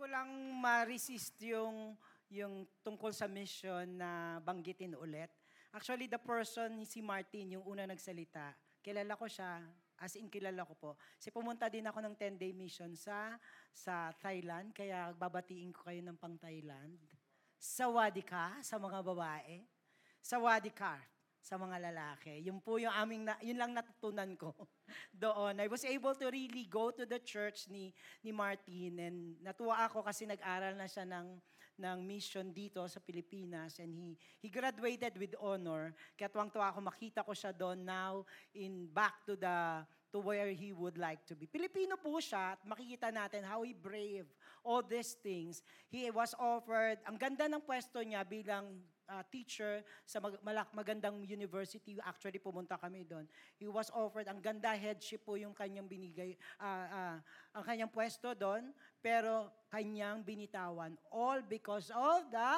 ko lang ma-resist yung, yung tungkol sa mission na banggitin ulit. Actually, the person, si Martin, yung una nagsalita, kilala ko siya, as in kilala ko po. Kasi pumunta din ako ng 10-day mission sa, sa Thailand, kaya babatiin ko kayo ng pang Thailand. Sa Wadika, sa mga babae. Sa Wadika, sa mga lalaki. Yun po yung aming, na, yun lang natutunan ko doon. I was able to really go to the church ni, ni Martin and natuwa ako kasi nag-aral na siya ng, ng mission dito sa Pilipinas and he, he graduated with honor. Kaya tuwang-tuwa ako makita ko siya doon now in back to the to where he would like to be. Pilipino po siya at makikita natin how he brave all these things. He was offered, ang ganda ng pwesto niya bilang uh, teacher sa mag- malak- magandang university. Actually, pumunta kami doon. He was offered, ang ganda headship po yung kanyang binigay, uh, uh, ang kanyang pwesto doon, pero kanyang binitawan. All because of the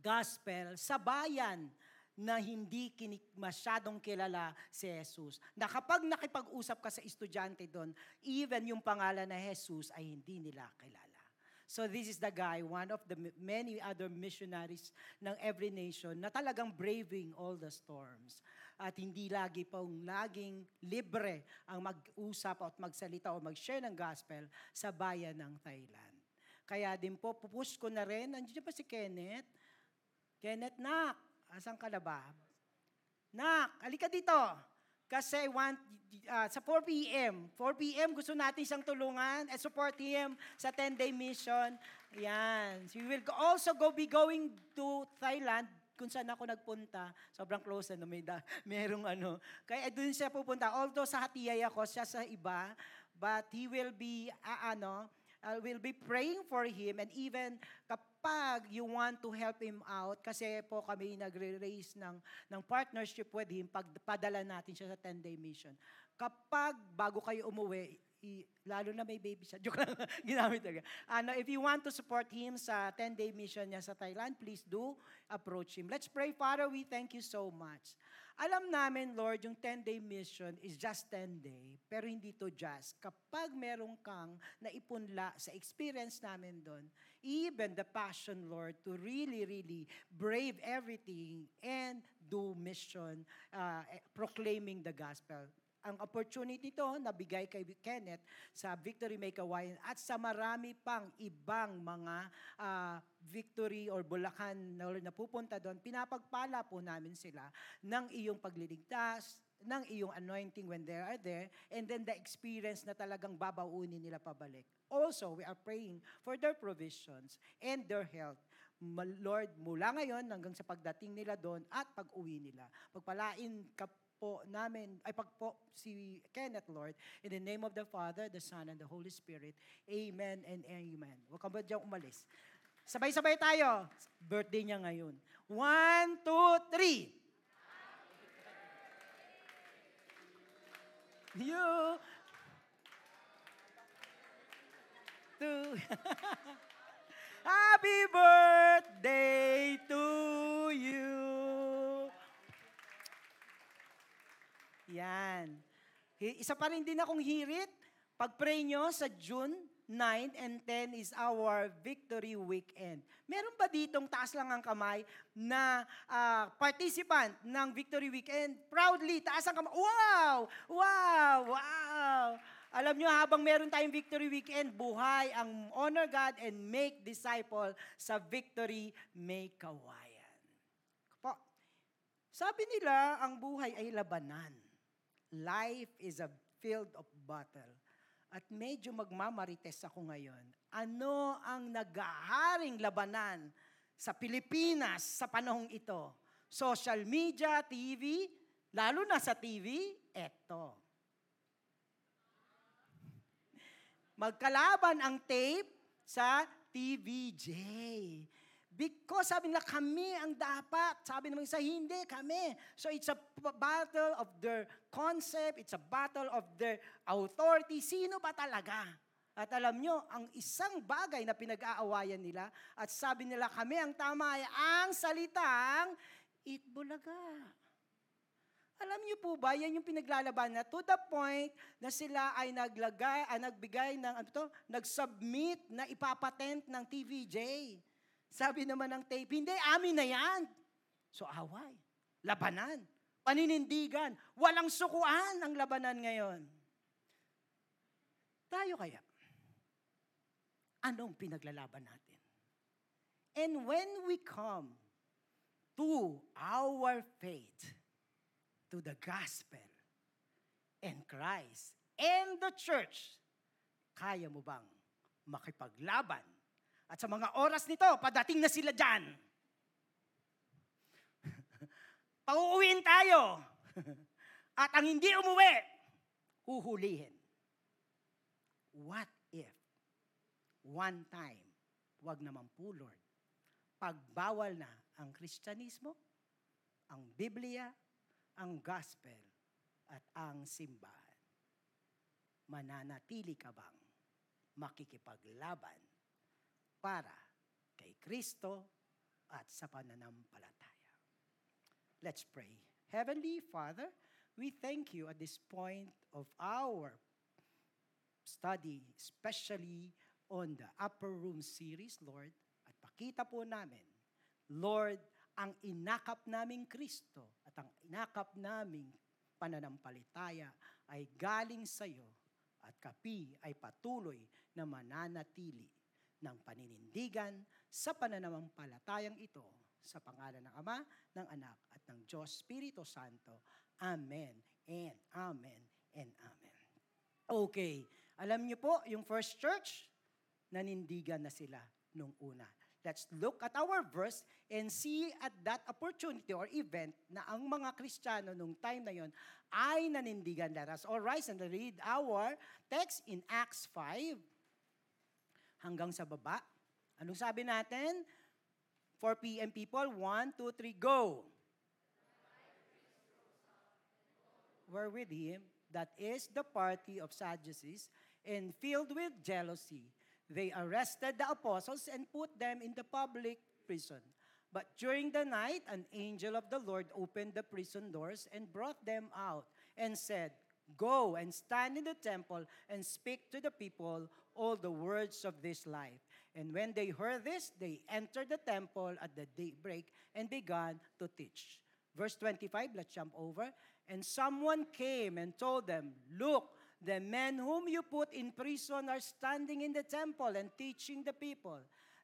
gospel sa bayan na hindi kinik masyadong kilala si Jesus. Na kapag nakipag-usap ka sa estudyante doon, even yung pangalan na Jesus ay hindi nila kilala. So this is the guy, one of the many other missionaries ng every nation na talagang braving all the storms. At hindi lagi pong laging libre ang mag-usap at magsalita o mag-share ng gospel sa bayan ng Thailand. Kaya din po, pupush ko na rin, nandiyan pa si Kenneth. Kenneth, nak, asan ka na ba? Nak, alika dito. Kasi want, uh, sa 4 p.m., 4 p.m. gusto natin siyang tulungan and support him sa 10-day mission. Yan. So we will also go be going to Thailand kung saan ako nagpunta. Sobrang close na may da, merong ano. Kaya doon siya pupunta. Although sa Hatiyay ako, siya sa iba. But he will be, uh, ano, uh, will be praying for him and even kap kapag you want to help him out, kasi po kami nagre-raise ng, ng partnership with him, pagpadala natin siya sa 10-day mission. Kapag bago kayo umuwi, i, lalo na may baby siya. Joke lang, ginamit talaga. Ano, if you want to support him sa 10-day mission niya sa Thailand, please do approach him. Let's pray, Father, we thank you so much. Alam namin, Lord, yung 10-day mission is just 10 day, pero hindi to just. Kapag meron kang naipunla sa experience namin doon, even the passion, Lord, to really, really brave everything and do mission, uh, proclaiming the gospel ang opportunity to nabigay kay Kenneth sa Victory Make Hawaiian at sa marami pang ibang mga uh, victory or bulakan na, na pupunta doon, pinapagpala po namin sila ng iyong pagliligtas, ng iyong anointing when they are there, and then the experience na talagang babaunin nila pabalik. Also, we are praying for their provisions and their health. Lord, mula ngayon hanggang sa pagdating nila doon at pag-uwi nila. Pagpalain ka po namin, ay pag po si Kenneth, Lord, in the name of the Father, the Son, and the Holy Spirit. Amen and amen. Huwag ka ba diyang umalis? Sabay-sabay tayo. Birthday niya ngayon. One, two, three. You. Two. Happy birthday to you. Yan. Isa pa rin din akong hirit. Pag-pray nyo sa June 9 and 10 is our victory weekend. Meron ba ditong taas lang ang kamay na uh, participant ng victory weekend? Proudly, taas ang kamay. Wow! Wow! Wow! Alam nyo, habang meron tayong victory weekend, buhay ang honor God and make disciple sa victory make kawayan. Po, sabi nila, ang buhay ay labanan. Life is a field of battle. At medyo magmamarites ako ngayon. Ano ang nagaharing labanan sa Pilipinas sa panahong ito? Social media, TV, lalo na sa TV, eto. Magkalaban ang tape sa TVJ. Because sabi nila, kami ang dapat. Sabi naman isa, hindi, kami. So it's a battle of their concept, it's a battle of their authority. Sino ba talaga? At alam nyo, ang isang bagay na pinag-aawayan nila, at sabi nila, kami ang tama ay ang salitang Itbulaga. Alam niyo po ba, yan yung pinaglalaban na to the point na sila ay naglagay, ay nagbigay ng, ano to, nag-submit na ipapatent ng TVJ. Sabi naman ng tape, hindi, amin na yan. So away, labanan, paninindigan, walang sukuan ang labanan ngayon. Tayo kaya, anong pinaglalaban natin? And when we come to our faith, to the gospel and Christ and the church, kaya mo bang makipaglaban? At sa mga oras nito, padating na sila dyan. Pauuwiin tayo. At ang hindi umuwi, huhulihin. What if, one time, wag naman po Lord, pagbawal na ang Kristyanismo, ang Biblia, ang gospel at ang simbahan. Mananatili ka bang makikipaglaban para kay Kristo at sa pananampalataya? Let's pray. Heavenly Father, we thank you at this point of our study, especially on the Upper Room series, Lord, at pakita po namin, Lord, ang inakap naming Kristo at ang inakap naming pananampalataya ay galing sa iyo at kapi ay patuloy na mananatili ng paninindigan sa pananampalatayang ito sa pangalan ng Ama, ng Anak at ng Diyos Espiritu Santo. Amen and Amen and Amen. Okay, alam niyo po, yung first church, nanindigan na sila nung una. Let's look at our verse and see at that opportunity or event na ang mga Kristiyano nung time na yon ay nanindigan. Let us all rise and read our text in Acts 5 hanggang sa baba. Anong sabi natin? 4 p.m. people, 1, 2, 3, go! Were with him, that is the party of Sadducees, and filled with jealousy They arrested the apostles and put them in the public prison. But during the night, an angel of the Lord opened the prison doors and brought them out and said, Go and stand in the temple and speak to the people all the words of this life. And when they heard this, they entered the temple at the daybreak and began to teach. Verse 25, let's jump over. And someone came and told them, Look, The men whom you put in prison are standing in the temple and teaching the people.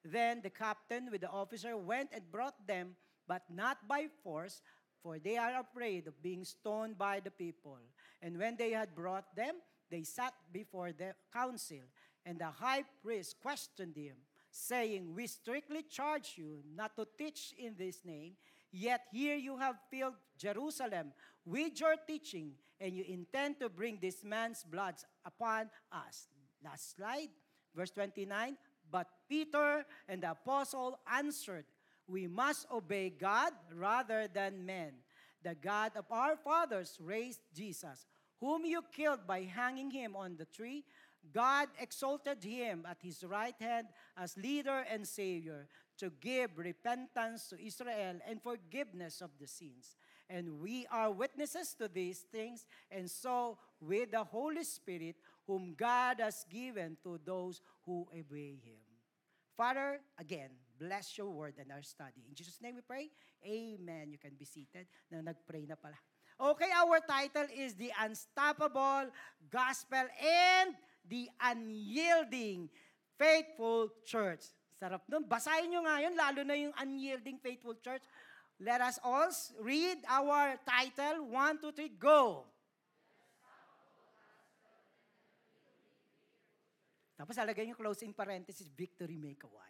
Then the captain with the officer went and brought them, but not by force, for they are afraid of being stoned by the people. And when they had brought them, they sat before the council. And the high priest questioned him, saying, We strictly charge you not to teach in this name. Yet here you have filled Jerusalem with your teaching, and you intend to bring this man's blood upon us. Last slide, verse 29. But Peter and the apostle answered, We must obey God rather than men. The God of our fathers raised Jesus, whom you killed by hanging him on the tree. God exalted him at his right hand as leader and savior to give repentance to Israel and forgiveness of the sins. And we are witnesses to these things, and so with the Holy Spirit, whom God has given to those who obey Him. Father, again, bless your word and our study. In Jesus' name we pray. Amen. You can be seated. Na nag-pray na pala. Okay, our title is The Unstoppable Gospel and the Unyielding Faithful Church. Sarap nun. Basahin nyo nga yun, lalo na yung unyielding faithful church. Let us all read our title. One, two, three, go! Tapos alagay yung closing parenthesis, victory may kawayan. Wow.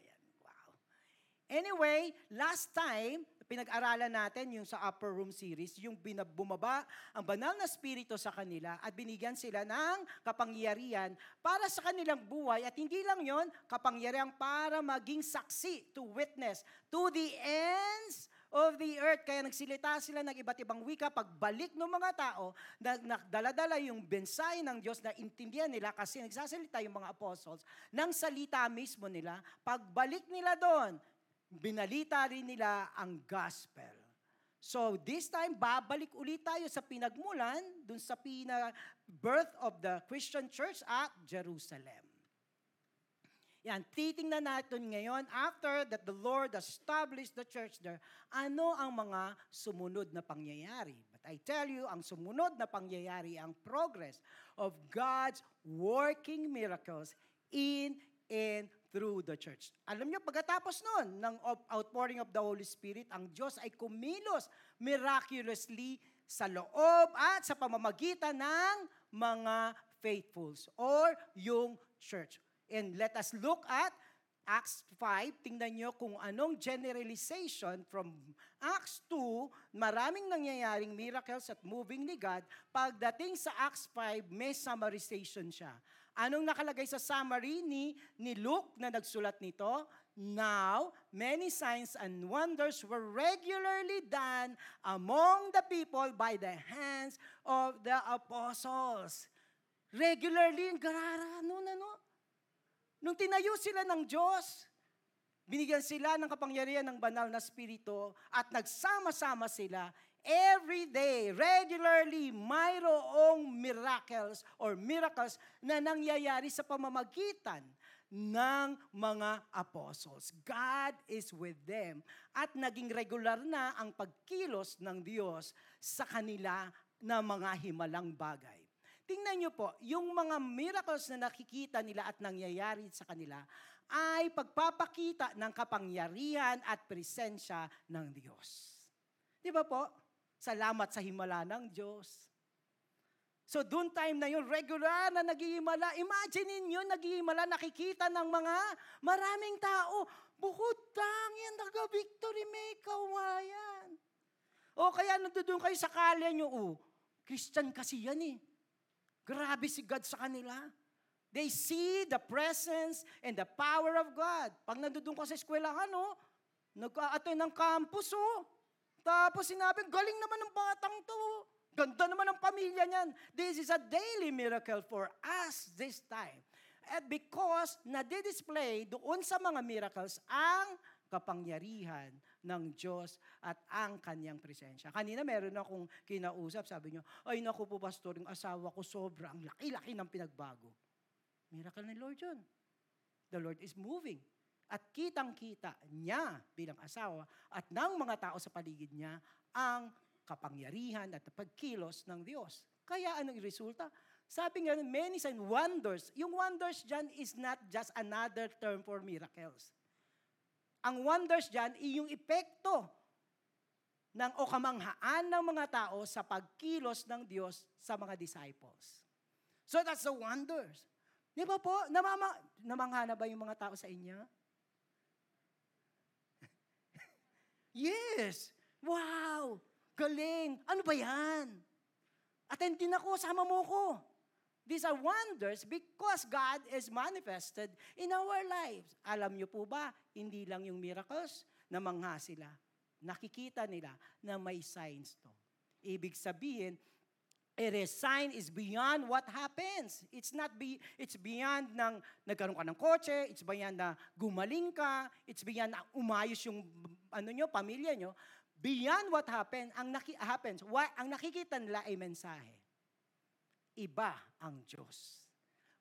Anyway, last time, pinag-aralan natin yung sa Upper Room series, yung bumaba ang banal na spirito sa kanila at binigyan sila ng kapangyarihan para sa kanilang buhay at hindi lang yon kapangyarihan para maging saksi to witness to the ends of the earth. Kaya nagsilita sila ng iba't ibang wika. Pagbalik ng mga tao, nagdala-dala yung bensahe ng Diyos na intindihan nila kasi nagsasalita yung mga apostles ng salita mismo nila. Pagbalik nila doon, binalita rin nila ang gospel. So this time, babalik ulit tayo sa pinagmulan, dun sa pina birth of the Christian church at Jerusalem. Yan, titingnan natin ngayon, after that the Lord established the church there, ano ang mga sumunod na pangyayari. But I tell you, ang sumunod na pangyayari ang progress of God's working miracles in and through the church. Alam niyo, pagkatapos noon ng outpouring of the Holy Spirit, ang Diyos ay kumilos miraculously sa loob at sa pamamagitan ng mga faithfuls or yung church. And let us look at Acts 5, tingnan nyo kung anong generalization from Acts 2, maraming nangyayaring miracles at moving ni God. Pagdating sa Acts 5, may summarization siya. Anong nakalagay sa summary ni, ni Luke na nagsulat nito? Now, many signs and wonders were regularly done among the people by the hands of the apostles. Regularly, garara, ano, ano? Nung tinayo sila ng Diyos, binigyan sila ng kapangyarihan ng banal na spirito at nagsama-sama sila every day, regularly, mayroong miracles or miracles na nangyayari sa pamamagitan ng mga apostles. God is with them. At naging regular na ang pagkilos ng Diyos sa kanila na mga himalang bagay. Tingnan niyo po, yung mga miracles na nakikita nila at nangyayari sa kanila ay pagpapakita ng kapangyarihan at presensya ng Diyos. Di ba po? Salamat sa himala ng Diyos. So doon time na yun, regular na nagihimala. Imagine ninyo, nagihimala, nakikita ng mga maraming tao. Bukod tang yan, taga-victory may kawayan. O kaya nandoon kayo sa kalya nyo, oh, Christian kasi yan eh. Grabe si God sa kanila. They see the presence and the power of God. Pag nandoon ka sa eskwelahan, oh, nag-a-attend ng campus, oh. Tapos sinabi, galing naman ng batang to. Ganda naman ng pamilya niyan. This is a daily miracle for us this time. At because na-display doon sa mga miracles ang kapangyarihan ng Diyos at ang kanyang presensya. Kanina meron akong kinausap, sabi niyo, ay naku po pastor, yung asawa ko sobrang laki-laki ng pinagbago. Miracle ni Lord yun. The Lord is moving. At kitang-kita niya bilang asawa at ng mga tao sa paligid niya ang kapangyarihan at pagkilos ng Diyos. Kaya anong resulta? Sabi nga, many signs, wonders. Yung wonders dyan is not just another term for miracles. Ang wonders dyan, yung epekto ng o kamanghaan ng mga tao sa pagkilos ng Diyos sa mga disciples. So that's the wonders. Di ba po? Namama, namangha na ba yung mga tao sa inyo? Yes! Wow! Galing! Ano ba yan? Attend din ako, sama mo ko. These are wonders because God is manifested in our lives. Alam niyo po ba, hindi lang yung miracles, namangha sila. Nakikita nila na may signs to. Ibig sabihin, it is sign is beyond what happens. It's not be it's beyond ng nagkaroon ka ng kotse, it's beyond na gumaling ka, it's beyond na umayos yung ano nyo, pamilya nyo. Beyond what happened, ang naki, happens, what, ang nakikita nila ay mensahe iba ang Diyos.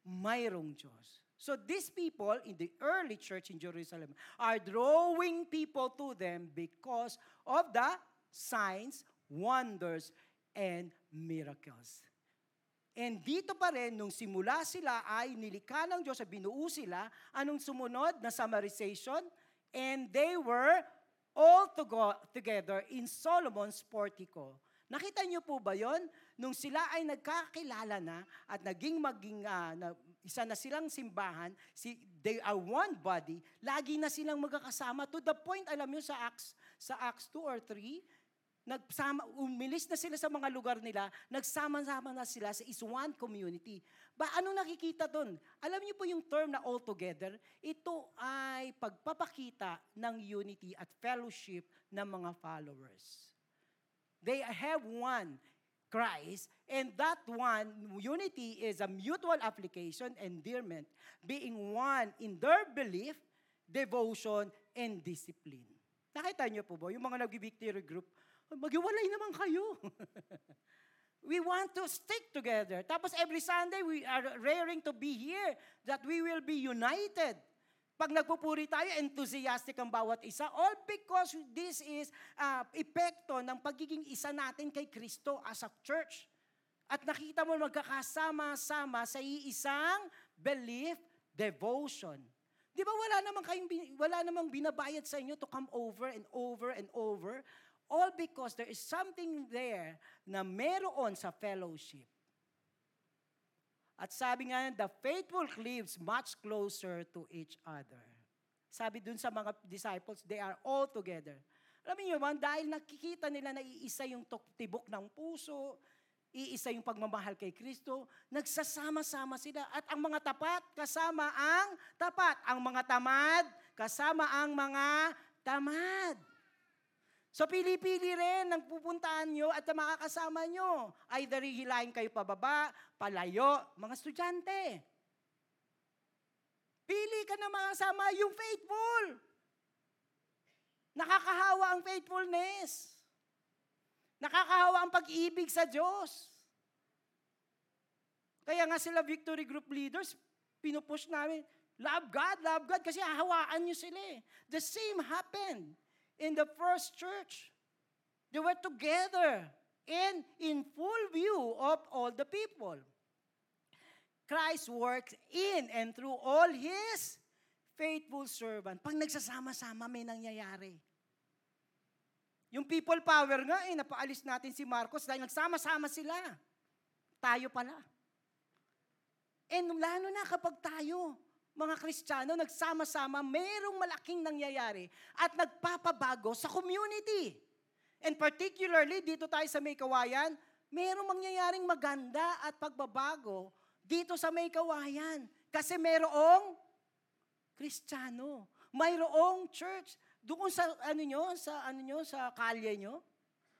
Mayroong Diyos. So these people in the early church in Jerusalem are drawing people to them because of the signs, wonders, and miracles. And dito pa rin, nung simula sila ay nilikha ng Diyos at binuo sila, anong sumunod na summarization? And they were all to go together in Solomon's portico. Nakita niyo po ba yon? Nung sila ay nagkakilala na at naging maging uh, na, isa na silang simbahan, si, they are one body, lagi na silang magkakasama to the point, alam niyo sa Acts, sa Acts 2 or 3, nagsama, umilis na sila sa mga lugar nila, nagsama-sama na sila sa is one community. Ba, ano nakikita doon? Alam niyo po yung term na all together, ito ay pagpapakita ng unity at fellowship ng mga followers. They have one Christ, and that one unity is a mutual application, endearment, being one in their belief, devotion, and discipline. Nakita niyo po ba, yung mga nag-victory group, Maghiwalay naman kayo. we want to stick together. Tapos every Sunday, we are raring to be here that we will be united. Pag nagpupuri tayo, enthusiastic ang bawat isa. All because this is uh, epekto ng pagiging isa natin kay Kristo as a church. At nakita mo magkakasama-sama sa iisang belief, devotion. Di ba wala namang kayong wala namang binabayad sa inyo to come over and over and over all because there is something there na meron sa fellowship. At sabi nga, the faithful cleaves much closer to each other. Sabi dun sa mga disciples, they are all together. Alam niyo man, dahil nakikita nila na iisa yung tibok ng puso, iisa yung pagmamahal kay Kristo, nagsasama-sama sila. At ang mga tapat, kasama ang tapat. Ang mga tamad, kasama ang mga tamad. So pili-pili rin ang pupuntahan nyo at makakasama nyo. Either hihilahin kayo pababa, palayo, mga estudyante. Pili ka na makasama yung faithful. Nakakahawa ang faithfulness. Nakakahawa ang pag-ibig sa Diyos. Kaya nga sila victory group leaders, pinupush namin, love God, love God, kasi hahawaan nyo sila eh. The same happened in the first church. They were together and in full view of all the people. Christ works in and through all His faithful servant. Pag nagsasama-sama, may nangyayari. Yung people power nga eh, napaalis natin si Marcos dahil nagsama-sama sila. Tayo pala. And lalo na kapag tayo, mga Kristiyano, nagsama-sama, mayroong malaking nangyayari at nagpapabago sa community. And particularly, dito tayo sa may mayroong mangyayaring maganda at pagbabago dito sa may. Kasi mayroong Kristiyano. Mayroong church. Doon sa ano nyo, sa ano nyo, sa kalye nyo.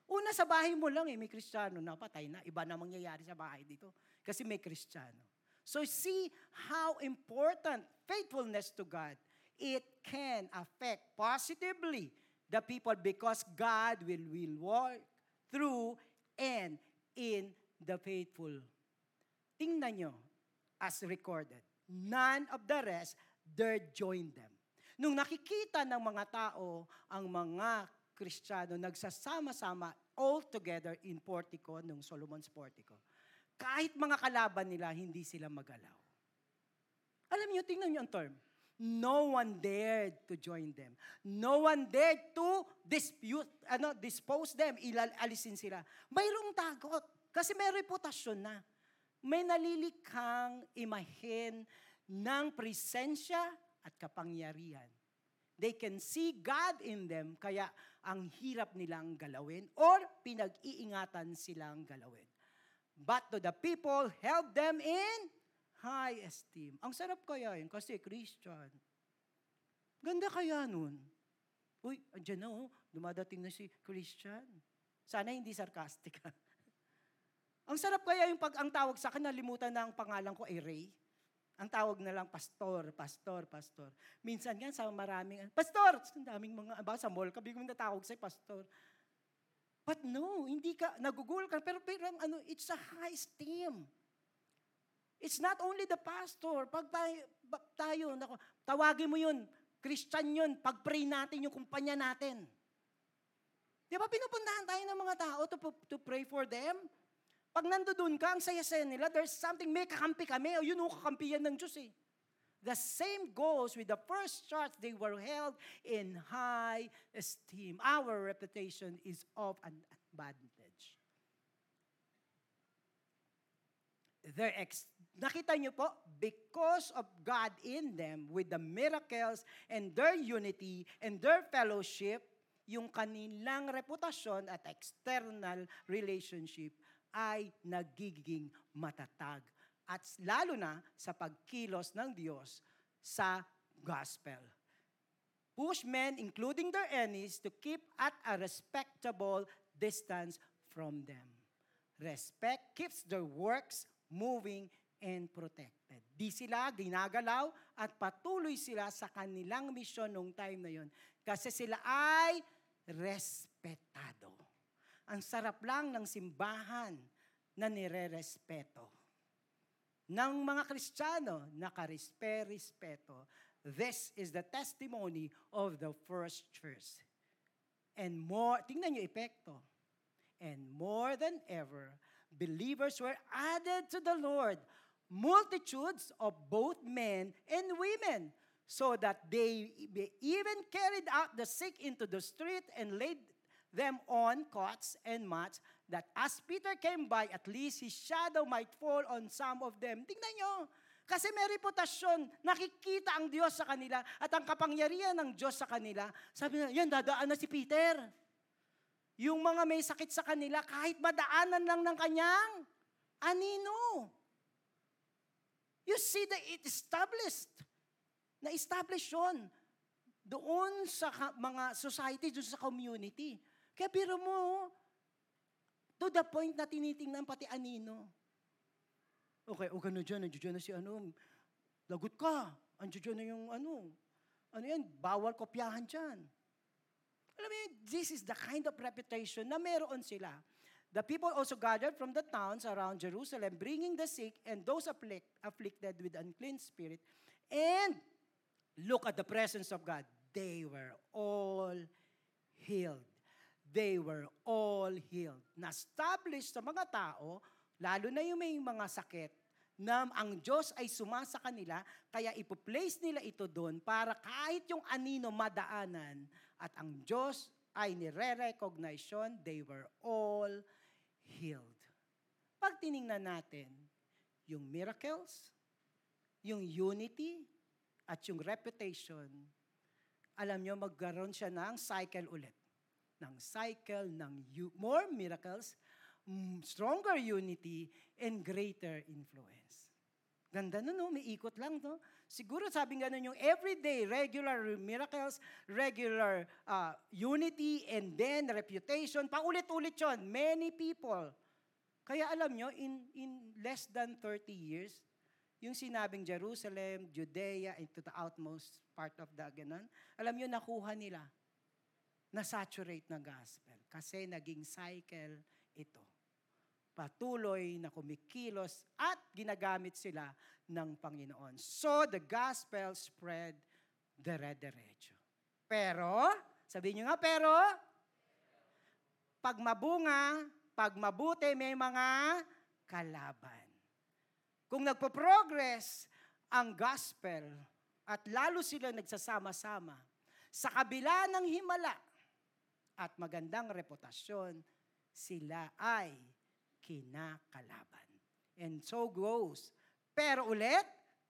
Una sa bahay mo lang eh, may Kristiyano na, patay na. Iba na mangyayari sa bahay dito. Kasi may Kristiyano. So see how important faithfulness to God, it can affect positively the people because God will, will work through and in the faithful. Tingnan nyo, as recorded, none of the rest dared join them. Nung nakikita ng mga tao ang mga Kristiyano nagsasama-sama all together in portico, nung Solomon's portico, kahit mga kalaban nila, hindi sila magalaw. Alam niyo, tingnan niyo ang term. No one dared to join them. No one dared to dispute, ano, dispose them, ilalisin sila. Mayroong takot kasi may reputasyon na. May nalilikhang imahen ng presensya at kapangyarihan. They can see God in them, kaya ang hirap nilang galawin or pinag-iingatan silang galawin but to the people held them in high esteem. Ang sarap kaya yun kasi Christian. Ganda kaya nun. Uy, andyan na oh, dumadating na si Christian. Sana hindi sarcastic ha. ang sarap kaya yung pag ang tawag sa akin, nalimutan na ang pangalan ko ay Ray. Ang tawag na lang, pastor, pastor, pastor. Minsan nga sa maraming, pastor! Ang daming mga, ba sa mall, kabigong natawag sa'yo, pastor. But no, hindi ka, nagugul ka, pero, pero ano, it's a high esteem. It's not only the pastor. Pag tayo, tayo nako, tawagin mo yun, Christian yun, pag-pray natin yung kumpanya natin. Di ba pinupuntahan tayo ng mga tao to, to pray for them? Pag nandoon ka, ang saya-saya nila, there's something, may kakampi kami, o yun o kakampiyan ng Diyos eh. The same goes with the first church. They were held in high esteem. Our reputation is of an advantage. Their ex- Nakita niyo po, because of God in them, with the miracles and their unity and their fellowship, yung kanilang reputasyon at external relationship ay nagiging matatag at lalo na sa pagkilos ng Diyos sa gospel. Push men, including their enemies, to keep at a respectable distance from them. Respect keeps their works moving and protected. Di sila ginagalaw at patuloy sila sa kanilang misyon nung time na yon kasi sila ay respetado. ang sarap lang ng simbahan na nire-respeto. Ng mga Kristiyano, nakarispe-respeto. This is the testimony of the first church. And more, tingnan niyo epekto. And more than ever, believers were added to the Lord, multitudes of both men and women, so that they even carried out the sick into the street and laid them on cots and mats, that as Peter came by, at least his shadow might fall on some of them. Tingnan nyo, kasi may reputasyon, nakikita ang Diyos sa kanila at ang kapangyarihan ng Diyos sa kanila. Sabi na, yan, dadaan na si Peter. Yung mga may sakit sa kanila, kahit madaanan lang ng kanyang anino. You see that it established. Na-establish yun doon sa mga society, doon sa community. Kaya biro mo, to the point na tinitingnan pati anino. Okay, okay na dyan, nandiyo na si ano, lagot ka, andiyo na yung ano, ano yan, bawal kopyahan dyan. Alam mo, this is the kind of reputation na meron sila. The people also gathered from the towns around Jerusalem, bringing the sick and those afflict, afflicted with unclean spirit. And look at the presence of God. They were all healed. They were all healed. Na-establish sa mga tao Lalo na yung may mga sakit na ang Diyos ay sumasa kanila, kaya ipo-place nila ito doon para kahit yung anino madaanan at ang Diyos ay nire-recognize yun, they were all healed. Pag tiningnan natin yung miracles, yung unity, at yung reputation, alam nyo, magkaroon siya ng cycle ulit. Ng cycle ng more miracles, stronger unity, and greater influence. Ganda na no, may ikot lang no. Siguro sabi nga yung everyday, regular miracles, regular uh, unity, and then reputation, paulit-ulit yon many people. Kaya alam nyo, in, in less than 30 years, yung sinabing Jerusalem, Judea, into the outmost part of the ganon, alam nyo, nakuha nila na saturate na gospel. Kasi naging cycle ito patuloy na kumikilos at ginagamit sila ng Panginoon. So the gospel spread dire-diretso. Pero, sabihin nyo nga, pero, pag mabunga, pag mabuti, may mga kalaban. Kung nagpo-progress ang gospel at lalo sila nagsasama-sama sa kabila ng himala at magandang reputasyon, sila ay kinakalaban. And so goes. Pero ulit,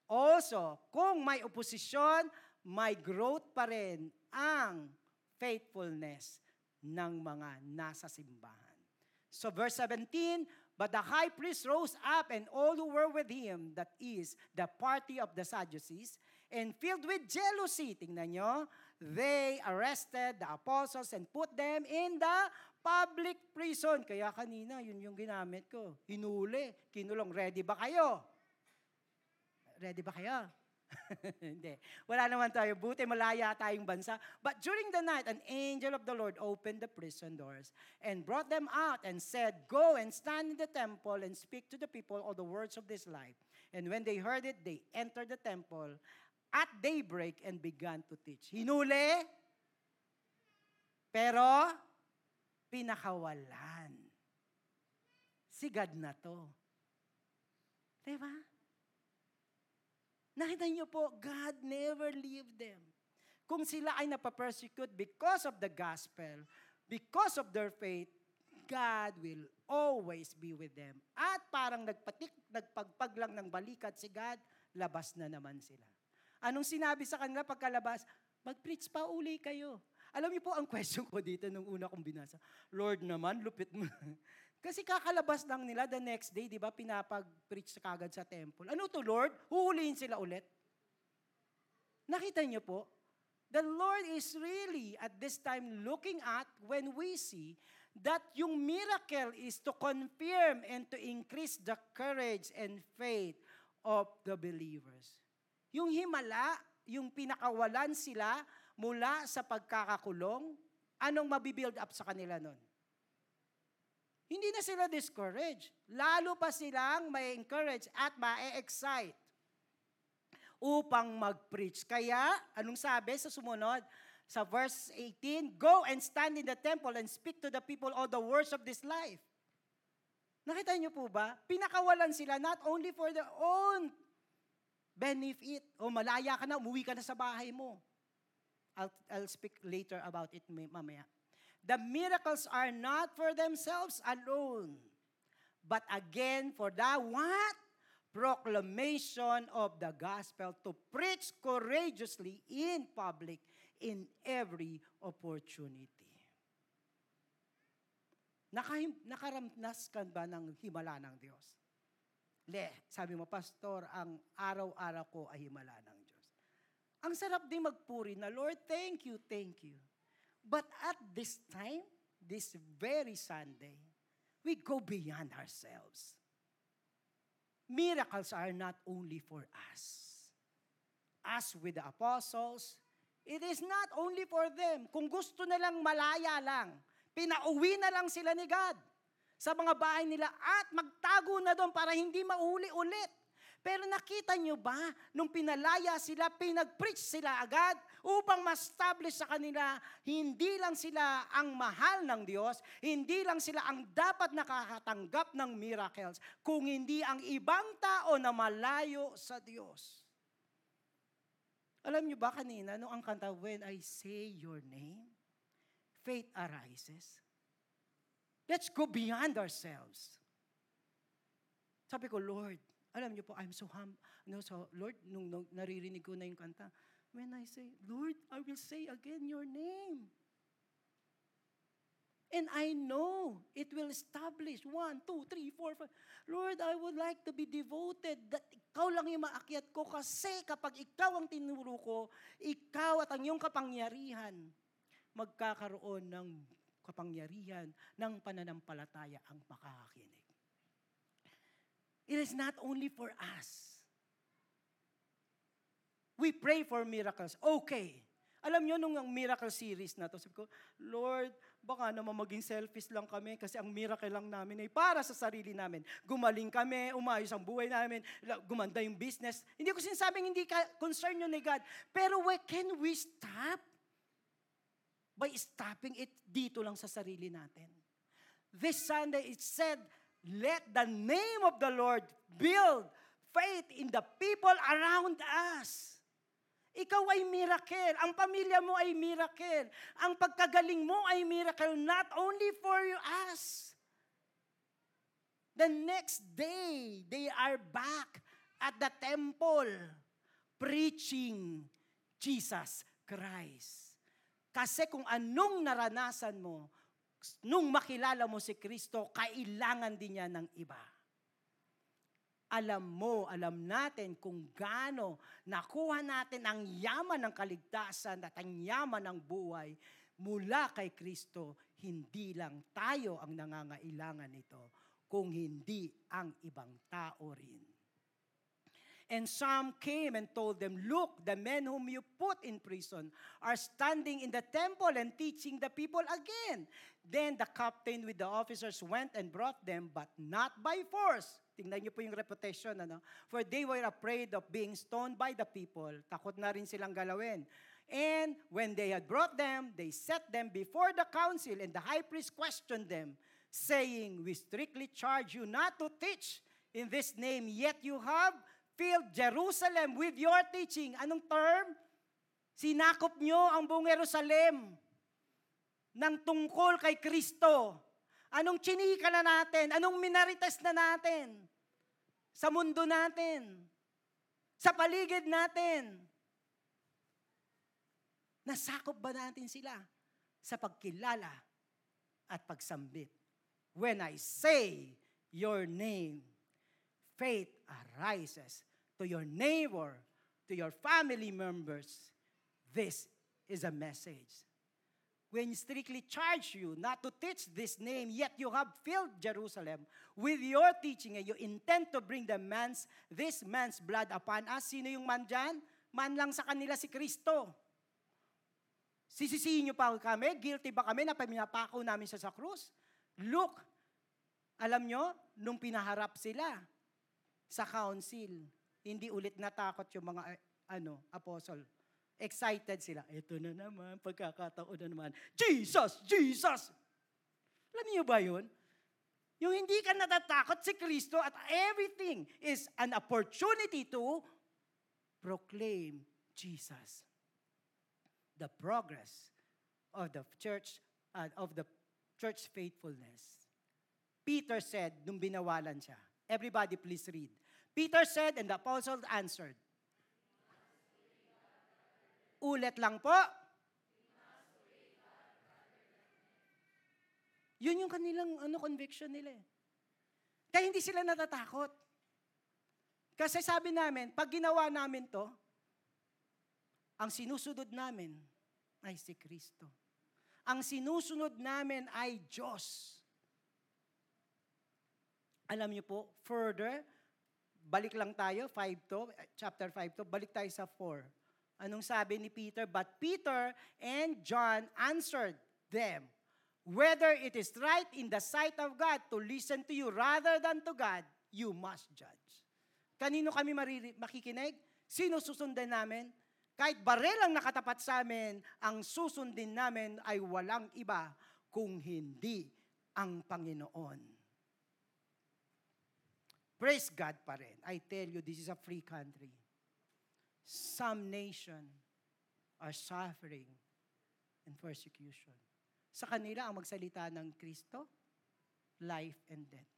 also, kung may oposisyon, may growth pa rin ang faithfulness ng mga nasa simbahan. So verse 17, But the high priest rose up and all who were with him, that is, the party of the Sadducees, and filled with jealousy, tingnan nyo, they arrested the apostles and put them in the public prison. Kaya kanina, yun yung ginamit ko. Hinuli, kinulong. Ready ba kayo? Ready ba kayo? Hindi. Wala naman tayo. Buti malaya tayong bansa. But during the night, an angel of the Lord opened the prison doors and brought them out and said, Go and stand in the temple and speak to the people all the words of this life. And when they heard it, they entered the temple at daybreak and began to teach. Hinuli, pero pinakawalan. Si God na to. Diba? Nakita niyo po, God never leave them. Kung sila ay napapersecute because of the gospel, because of their faith, God will always be with them. At parang nagpatik, nagpagpag lang ng balikat si God, labas na naman sila. Anong sinabi sa kanila pagkalabas? Mag-preach pa uli kayo. Alam niyo po ang question ko dito nung una kong binasa. Lord naman, lupit mo. Kasi kakalabas lang nila the next day, di ba, pinapag-preach kagad sa temple. Ano to, Lord? Huhulihin sila ulit. Nakita niyo po? The Lord is really at this time looking at when we see that yung miracle is to confirm and to increase the courage and faith of the believers. Yung himala, yung pinakawalan sila mula sa pagkakakulong, anong mabibuild up sa kanila nun? hindi na sila discouraged. Lalo pa silang may encourage at ma-excite upang mag-preach. Kaya, anong sabi sa sumunod? Sa verse 18, Go and stand in the temple and speak to the people all the words of this life. Nakita niyo po ba? Pinakawalan sila not only for their own benefit. O malaya ka na, umuwi ka na sa bahay mo. I'll, I'll speak later about it mamaya. The miracles are not for themselves alone, but again for the what? Proclamation of the gospel to preach courageously in public in every opportunity. Nakahim, nakaramnas ka ba ng himala ng Diyos? Le, sabi mo, Pastor, ang araw-araw ko ay himala ng Diyos. Ang sarap din magpuri na, Lord, thank you, thank you. But at this time, this very Sunday, we go beyond ourselves. Miracles are not only for us. As with the apostles, it is not only for them. Kung gusto na lang malaya lang, pinauwi na lang sila ni God sa mga bahay nila at magtago na doon para hindi mauli ulit. Pero nakita nyo ba, nung pinalaya sila, pinag-preach sila agad upang ma-establish sa kanila, hindi lang sila ang mahal ng Diyos, hindi lang sila ang dapat nakakatanggap ng miracles, kung hindi ang ibang tao na malayo sa Diyos. Alam nyo ba kanina, nung ang kanta, When I say your name, faith arises. Let's go beyond ourselves. Sabi ko, Lord, alam niyo po, I'm so hum, no, so Lord, nung, nung naririnig ko na yung kanta, when I say, Lord, I will say again your name. And I know it will establish one, two, three, four, five. Lord, I would like to be devoted that ikaw lang yung maakyat ko kasi kapag ikaw ang tinuro ko, ikaw at ang iyong kapangyarihan, magkakaroon ng kapangyarihan ng pananampalataya ang makakakinig. It is not only for us. We pray for miracles. Okay. Alam nyo, nung ang miracle series na to, sabi ko, Lord, baka naman maging selfish lang kami kasi ang miracle lang namin ay para sa sarili namin. Gumaling kami, umayos ang buhay namin, gumanda yung business. Hindi ko sinasabing hindi ka concern yun ni God. Pero where can we stop? By stopping it dito lang sa sarili natin. This Sunday, it said, let the name of the Lord build faith in the people around us. Ikaw ay miracle. Ang pamilya mo ay miracle. Ang pagkagaling mo ay miracle not only for us. The next day, they are back at the temple preaching Jesus Christ. Kasi kung anong naranasan mo, nung makilala mo si Kristo, kailangan din niya ng iba. Alam mo, alam natin kung gaano nakuha natin ang yaman ng kaligtasan at ang yaman ng buhay mula kay Kristo, hindi lang tayo ang nangangailangan nito, kung hindi ang ibang tao rin. And some came and told them, Look, the men whom you put in prison are standing in the temple and teaching the people again. Then the captain with the officers went and brought them, but not by force. Tingnan niyo po yung reputation, ano? For they were afraid of being stoned by the people. Takot na rin silang galawin. And when they had brought them, they set them before the council, and the high priest questioned them, saying, We strictly charge you not to teach in this name, yet you have filled Jerusalem with your teaching. Anong term? Sinakop nyo ang buong Jerusalem ng tungkol kay Kristo. Anong chinika na natin? Anong minarites na natin? Sa mundo natin. Sa paligid natin. Nasakop ba natin sila sa pagkilala at pagsambit? When I say your name, faith arises to your neighbor, to your family members. This is a message. When strictly charge you not to teach this name, yet you have filled Jerusalem with your teaching and you intend to bring the man's, this man's blood upon us. Sino yung man dyan? Man lang sa kanila si Kristo. Sisisihin niyo pa kami? Guilty ba kami na pinapako namin siya sa krus? Look, Alam nyo, nung pinaharap sila sa council, hindi ulit natakot yung mga eh, ano, apostle. Excited sila. Ito na naman, pagkakataon na naman. Jesus! Jesus! Alam niyo ba yun? Yung hindi ka natatakot si Kristo at everything is an opportunity to proclaim Jesus. The progress of the church, uh, of the church faithfulness. Peter said, nung binawalan siya, everybody please read. Peter said, and the apostles answered, Ulit lang po. Yun yung kanilang ano, conviction nila eh. Kaya hindi sila natatakot. Kasi sabi namin, pag ginawa namin to, ang sinusunod namin ay si Kristo. Ang sinusunod namin ay Diyos. Alam niyo po, further, balik lang tayo, 5 to, chapter 5 to, balik tayo sa 4. Anong sabi ni Peter? But Peter and John answered them, whether it is right in the sight of God to listen to you rather than to God, you must judge. Kanino kami mariri- makikinig? Sino susundan namin? Kahit barel ang nakatapat sa amin, ang susundin namin ay walang iba kung hindi ang Panginoon. Praise God pa rin. I tell you, this is a free country. Some nation are suffering in persecution. Sa kanila, ang magsalita ng Kristo, life and death.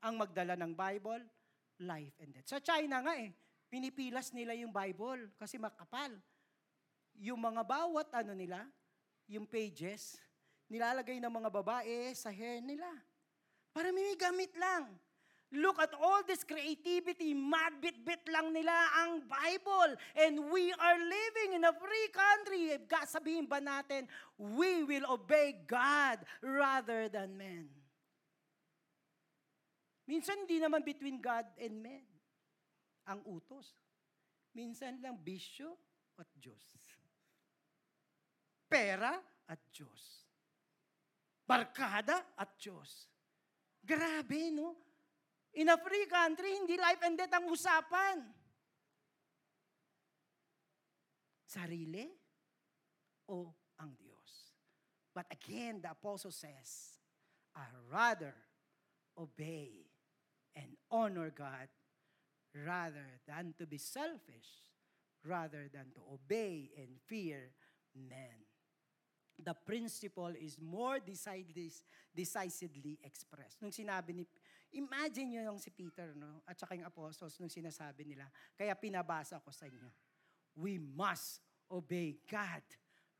Ang magdala ng Bible, life and death. Sa China nga eh, pinipilas nila yung Bible kasi makapal. Yung mga bawat ano nila, yung pages, nilalagay ng mga babae sa hair nila. Para may gamit lang. Look at all this creativity, madbit-bit lang nila ang Bible. And we are living in a free country. Sabihin ba natin, we will obey God rather than men. Minsan hindi naman between God and men ang utos. Minsan lang bisyo at Diyos. Pera at Diyos. Barkada at Diyos. Grabe, no? In a free country, hindi life and death ang usapan. Sarili o ang Diyos. But again, the apostle says, I rather obey and honor God rather than to be selfish, rather than to obey and fear men. The principle is more decidedly, decisively expressed. Nung sinabi ni, imagine nyo yung si Peter, no? at saka yung apostles, nung sinasabi nila, kaya pinabasa ko sa inyo, we must obey God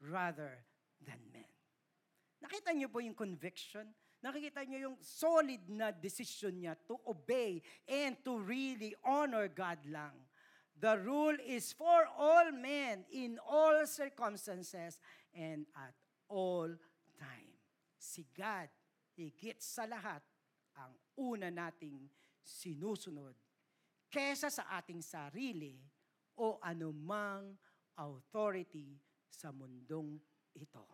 rather than men. Nakita niyo po yung conviction? Nakikita niyo yung solid na decision niya to obey and to really honor God lang. The rule is for all men in all circumstances and at all time. Si God, higit sa lahat, ang una nating sinusunod kesa sa ating sarili o anumang authority sa mundong ito.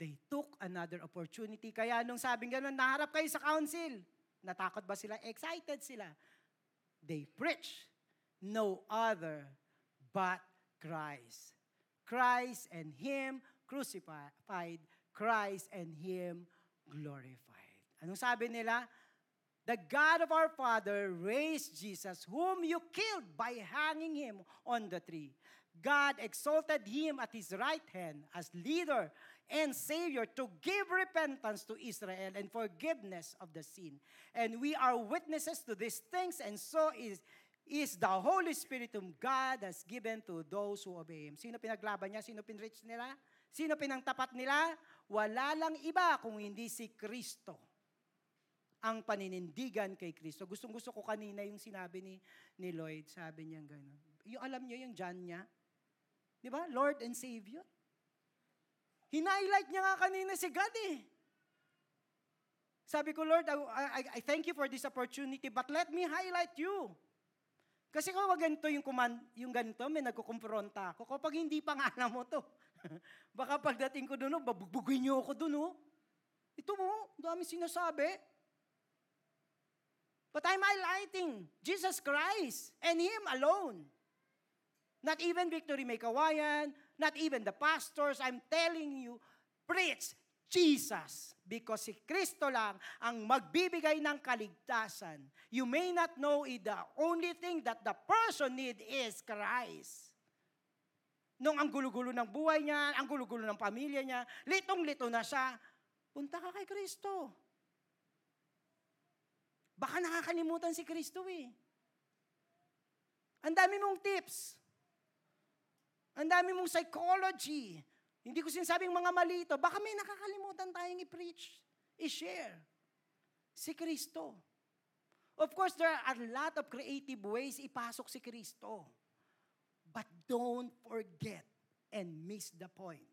They took another opportunity. Kaya nung sabing gano'n, naharap kayo sa council. Natakot ba sila? Excited sila. They preach no other but Christ. Christ and Him crucified, Christ and Him glorified. Anong sabi nila? The God of our Father raised Jesus, whom you killed by hanging Him on the tree. God exalted Him at His right hand as leader and Savior to give repentance to Israel and forgiveness of the sin. And we are witnesses to these things, and so is, is the Holy Spirit whom God has given to those who obey Him. Sino pinaglaban niya? Sino pinrich nila? Sino pinangtapat nila? Wala lang iba kung hindi si Kristo. Ang paninindigan kay Kristo. Gustong gusto ko kanina yung sinabi ni, ni Lloyd. Sabi niya gano'n. Yung alam niyo yung John niya? Di ba? Lord and Savior. Hinighlight niya nga kanina si God eh. Sabi ko, Lord, I, I, I thank you for this opportunity, but let me highlight you. Kasi kung ganito yung, command, yung ganito, may nagkukumpronta ako. Kapag hindi pa nga alam mo to, baka pagdating ko doon, oh, babugbuguin niyo ako doon. Oh. Ito mo, dami sinasabi. But I'm highlighting Jesus Christ and Him alone. Not even Victory May Kawayan, not even the pastors. I'm telling you, preach Jesus. Because si Kristo lang ang magbibigay ng kaligtasan. You may not know it, the only thing that the person need is Christ. Nung ang gulo-gulo ng buhay niya, ang gulo-gulo ng pamilya niya, litong-lito na siya, punta ka kay Kristo. Baka nakakalimutan si Kristo eh. Ang dami mong tips. Ang dami mong psychology. Hindi ko sinasabing mga mali ito. Baka may nakakalimutan tayong i-preach, i-share. Si Kristo. Of course, there are a lot of creative ways ipasok si Kristo. But don't forget and miss the point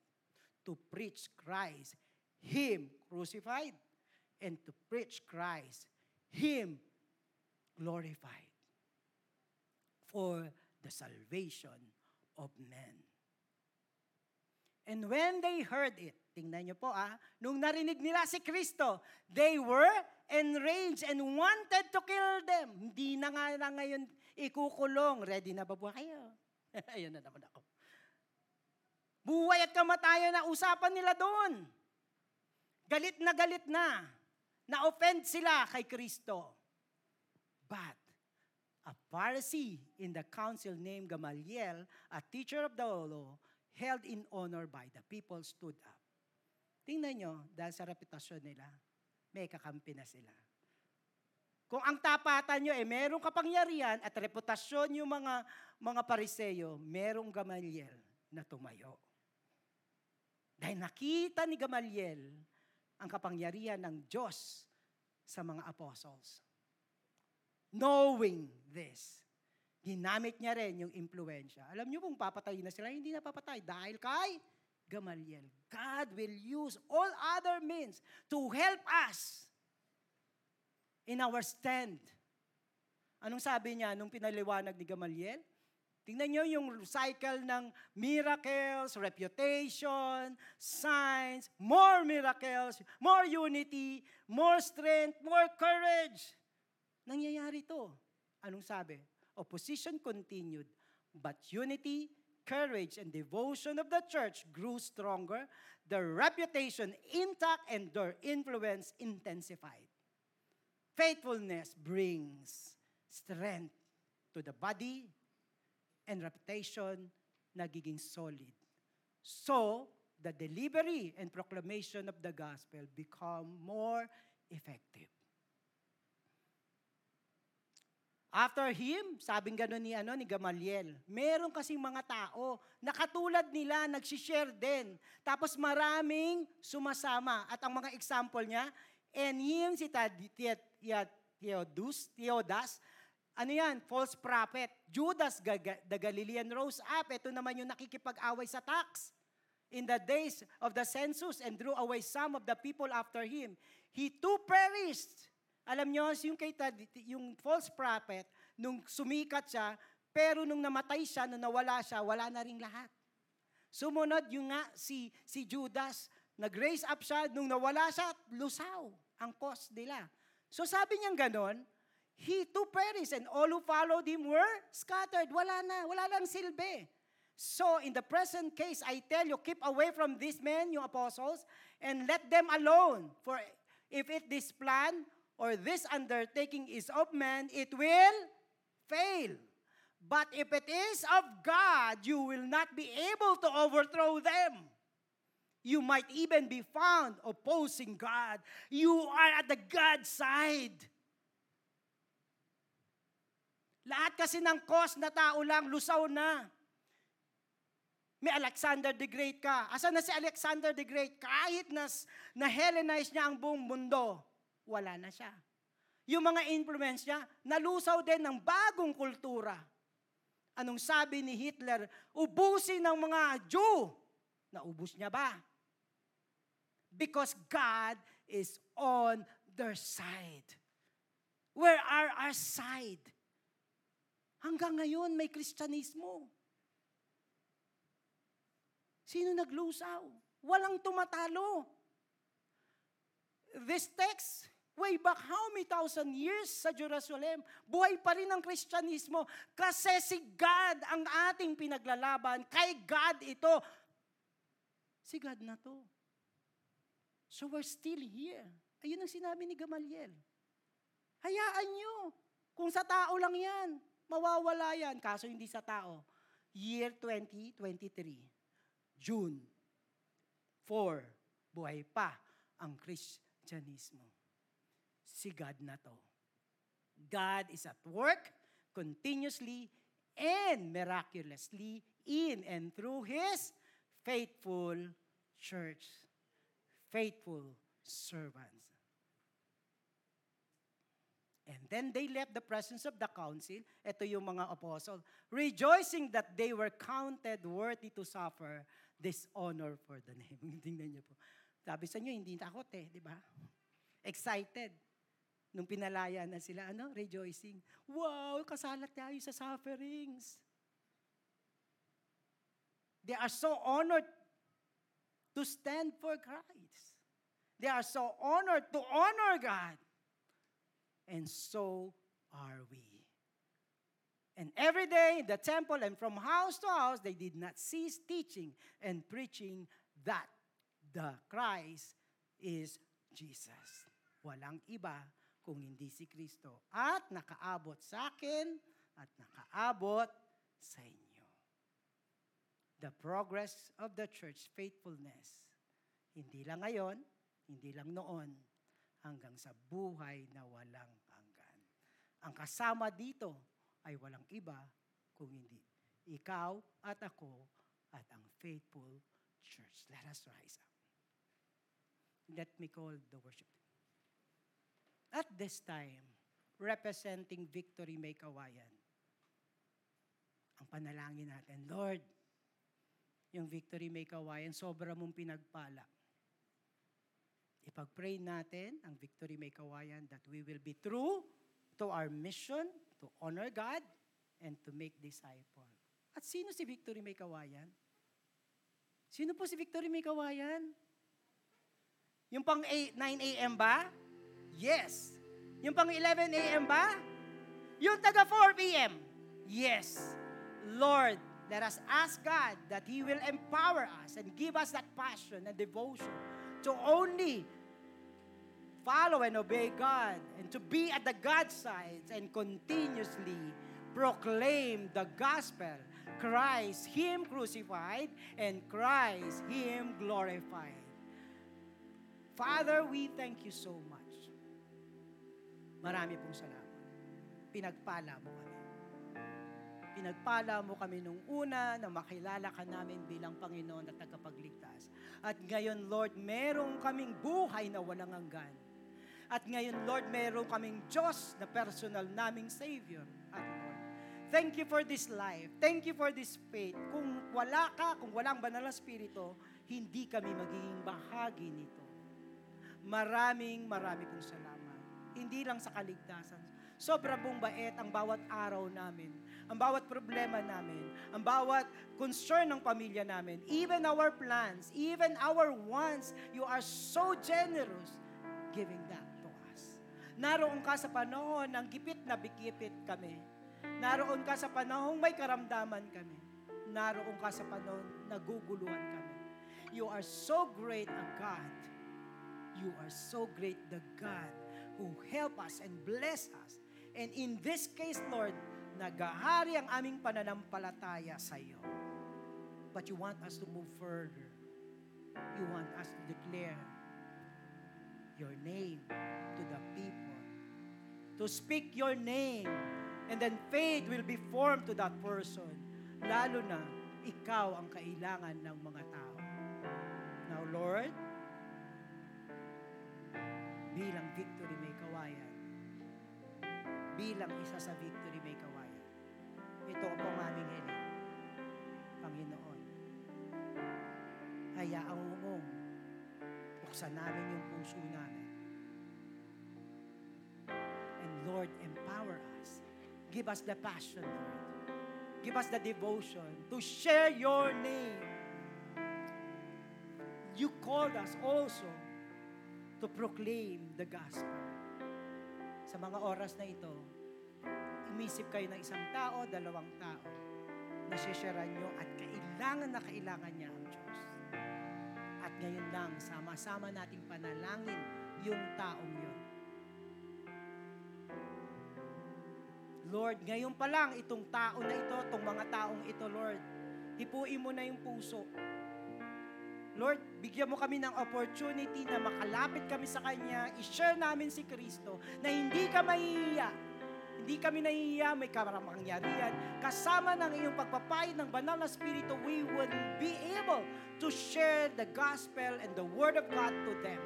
to preach Christ, Him crucified, and to preach Christ, Him glorified for the salvation of men. And when they heard it, tingnan niyo po ah, nung narinig nila si Kristo, they were enraged and wanted to kill them. Hindi na nga na ngayon ikukulong. Ready na ba po kayo? Ayun na naman ako. Buhay at kamatayan na usapan nila doon. Galit na galit na. Na-offend sila kay Kristo. But a Pharisee in the council named Gamaliel, a teacher of the law, held in honor by the people, stood up. Tingnan nyo, dahil sa reputasyon nila, may kakampi na sila. Kung ang tapatan nyo eh merong kapangyarihan at reputasyon yung mga mga pariseyo, merong Gamaliel na tumayo. Dahil nakita ni Gamaliel ang kapangyarihan ng Diyos sa mga apostles. Knowing this, ginamit niya rin yung impluensya. Alam niyo kung papatayin na sila, hindi na papatay dahil kay Gamaliel. God will use all other means to help us in our stand. Anong sabi niya nung pinaliwanag ni Gamaliel? Tingnan niyo yung cycle ng miracles, reputation, signs, more miracles, more unity, more strength, more courage. Nangyayari to. Anong sabi? Opposition continued, but unity, courage, and devotion of the church grew stronger, their reputation intact, and their influence intensified. Faithfulness brings strength to the body and reputation nagiging solid. So, the delivery and proclamation of the gospel become more effective. After him, sabing gano'n ni, ano, ni Gamaliel, meron kasing mga tao na katulad nila, nagsishare din. Tapos maraming sumasama. At ang mga example niya, and him si Theodus, Theodas, ano yan? False prophet. Judas, the Galilean rose up. Ito naman yung nakikipag-away sa tax. In the days of the census and drew away some of the people after him. He too perished. Alam nyo, yung, kay, yung false prophet, nung sumikat siya, pero nung namatay siya, nung nawala siya, wala na rin lahat. Sumunod yung nga si, si Judas, nag-raise up siya, nung nawala siya, lusaw ang cause nila. So sabi niyang ganon, He too perished and all who followed him were scattered. Wala na, wala lang silbi. So in the present case, I tell you, keep away from these men, yung apostles, and let them alone. For if it this plan or this undertaking is of man, it will fail. But if it is of God, you will not be able to overthrow them. You might even be found opposing God. You are at the God side. Lahat kasi ng cause na tao lang, lusaw na. May Alexander the Great ka. Asa na si Alexander the Great? Kahit na, na Hellenize niya ang buong mundo, wala na siya. Yung mga influence niya, nalusaw din ng bagong kultura. Anong sabi ni Hitler? Ubusin ng mga Jew. Naubos niya ba? Because God is on their side. Where are our side? Hanggang ngayon, may kristyanismo. Sino naglusaw? Walang tumatalo. this text, way back how many thousand years sa Jerusalem, buhay pa rin ang Kristyanismo kasi si God ang ating pinaglalaban. Kay God ito. Si God na to. So we're still here. Ayun ang sinabi ni Gamaliel. Hayaan nyo. Kung sa tao lang yan, mawawala yan. Kaso hindi sa tao. Year 2023, June 4, buhay pa ang Kristyanismo. Si God na to. God is at work continuously and miraculously in and through His faithful church, faithful servants. And then they left the presence of the council. Ito yung mga apostle. Rejoicing that they were counted worthy to suffer dishonor for the name. Tingnan niyo po. Sabi sa inyo, hindi takot eh, di ba? Excited. Nung pinalaya na sila, ano? Rejoicing. Wow, kasalat tayo sa sufferings. They are so honored to stand for Christ. They are so honored to honor God and so are we. And every day in the temple and from house to house, they did not cease teaching and preaching that the Christ is Jesus. Walang iba kung hindi si Kristo. At nakaabot sa akin at nakaabot sa inyo. The progress of the church faithfulness. Hindi lang ngayon, hindi lang noon, hanggang sa buhay na walang hanggan. Ang kasama dito ay walang iba kung hindi ikaw at ako at ang faithful church. Let us rise up. Let me call the worship. At this time, representing Victory May Kawayan, ang panalangin natin, Lord, yung Victory May Kawayan, sobra mong pinagpala Ipag-pray natin ang Victory May Kawayan that we will be true to our mission to honor God and to make disciple. At sino si Victory May Kawayan? Sino po si Victory May Kawayan? Yung pang 8, 9 a.m. ba? Yes. Yung pang 11 a.m. ba? Yung taga 4 p.m. Yes. Lord, let us ask God that He will empower us and give us that passion and devotion to only follow and obey God and to be at the God side and continuously proclaim the gospel. Christ, Him crucified, and Christ, Him glorified. Father, we thank you so much. Marami pong salamat. Pinagpala mo kami. Pinagpala mo kami nung una na makilala ka namin bilang Panginoon at tagapagligtas. At ngayon, Lord, merong kaming buhay na walang hanggan. At ngayon, Lord, meron kaming Diyos na personal naming Savior. At Lord, thank you for this life. Thank you for this faith. Kung wala ka, kung walang banal na spirito, hindi kami magiging bahagi nito. Maraming, marami pong salamat. Hindi lang sa kaligtasan. Sobra pong bait ang bawat araw namin, ang bawat problema namin, ang bawat concern ng pamilya namin, even our plans, even our wants, you are so generous giving that. Naroon ka sa panahon ng gipit na bikipit kami. Naroon ka sa panahon may karamdaman kami. Naroon ka sa panahon naguguluhan kami. You are so great a God. You are so great the God who help us and bless us. And in this case, Lord, nagahari ang aming pananampalataya sa iyo. But you want us to move further. You want us to declare your name to the people to speak your name. And then faith will be formed to that person. Lalo na, ikaw ang kailangan ng mga tao. Now, Lord, bilang victory may kawayan, bilang isa sa victory ito ang pamaming hiling, Panginoon. Hayaang umong, buksan namin yung puso namin Lord, empower us. Give us the passion, Lord. Give us the devotion to share your name. You called us also to proclaim the gospel. Sa mga oras na ito, imisip kayo ng isang tao, dalawang tao, na sisharean nyo at kailangan na kailangan niya ang Diyos. At ngayon lang, sama-sama nating panalangin yung taong yun. Lord, ngayon pa lang, itong tao na ito, itong mga taong ito, Lord, hipuin mo na yung puso. Lord, bigyan mo kami ng opportunity na makalapit kami sa Kanya, i-share namin si Kristo, na hindi ka mahihiya, hindi kami nahihiya, may karamangyarihan. Kasama ng iyong pagpapayo ng banal na Espiritu, we will be able to share the gospel and the word of God to them.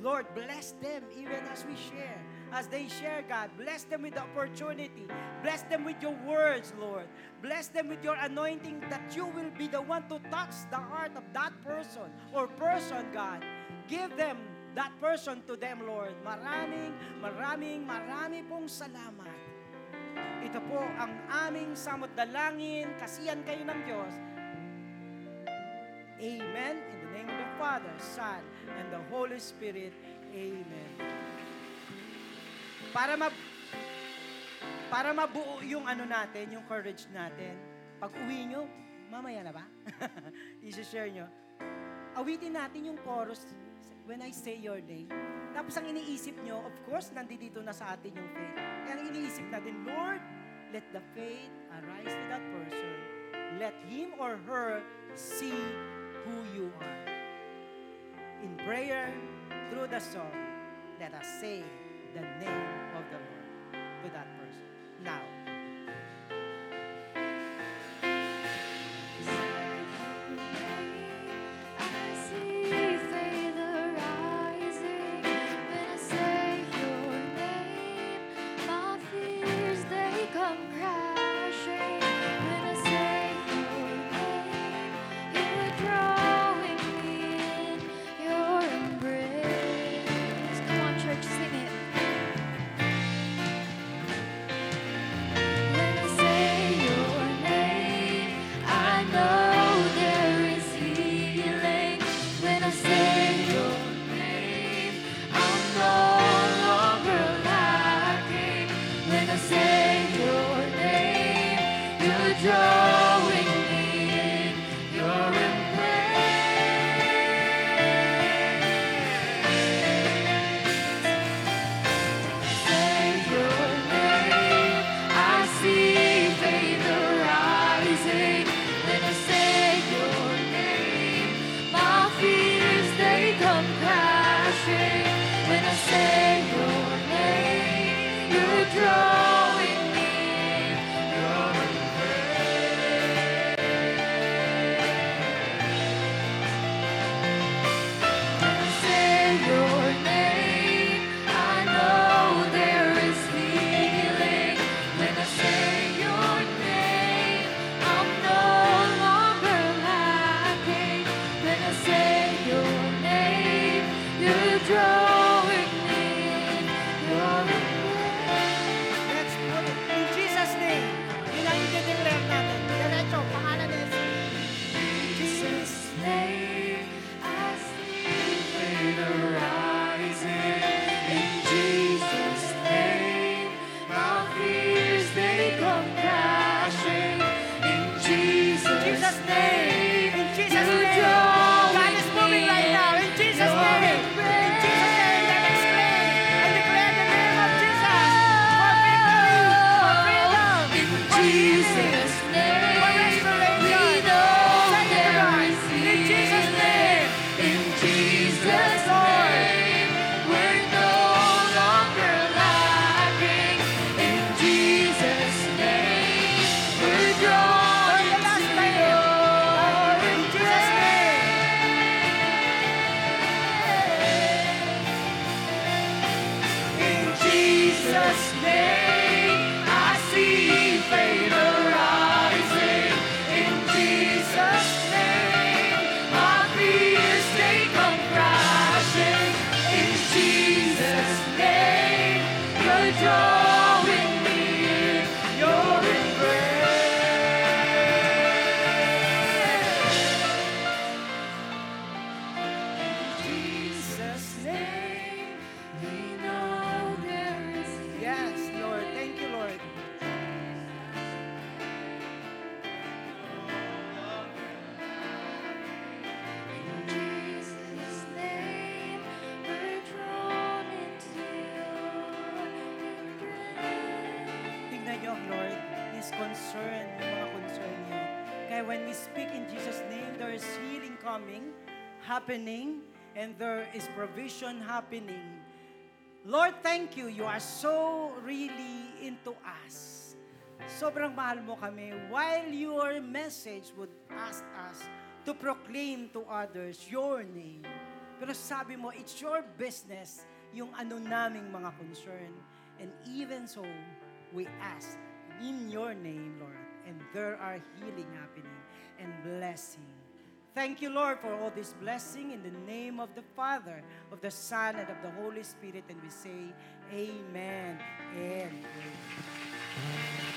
Lord, bless them even as we share. As they share, God, bless them with the opportunity. Bless them with your words, Lord. Bless them with your anointing that you will be the one to touch the heart of that person or person, God. Give them that person to them, Lord. Maraming, maraming, marami pong salamat. Ito po ang aming samot dalangin, kasiyan kayo ng Diyos. Amen. In the name of the Father, Son, and the Holy Spirit. Amen. Para ma para mabuo yung ano natin, yung courage natin, pag uwi nyo, mamaya na ba? I-share nyo. Awitin natin yung chorus when I say your name. Tapos ang iniisip nyo, of course, nandito na sa atin yung faith. Kaya ang iniisip natin, Lord, let the faith arise to that person. Let him or her see who you are. In prayer, through the song, let us say the name shake when I say your name. You draw. There is provision happening. Lord, thank you. You are so really into us. Sobrang mahal mo kami. While your message would ask us to proclaim to others your name. Pero sabi mo, it's your business yung ano naming mga concern. And even so, we ask in your name, Lord. And there are healing happening and blessing. Thank you, Lord, for all this blessing in the name of the Father, of the Son, and of the Holy Spirit. And we say, Amen and Amen.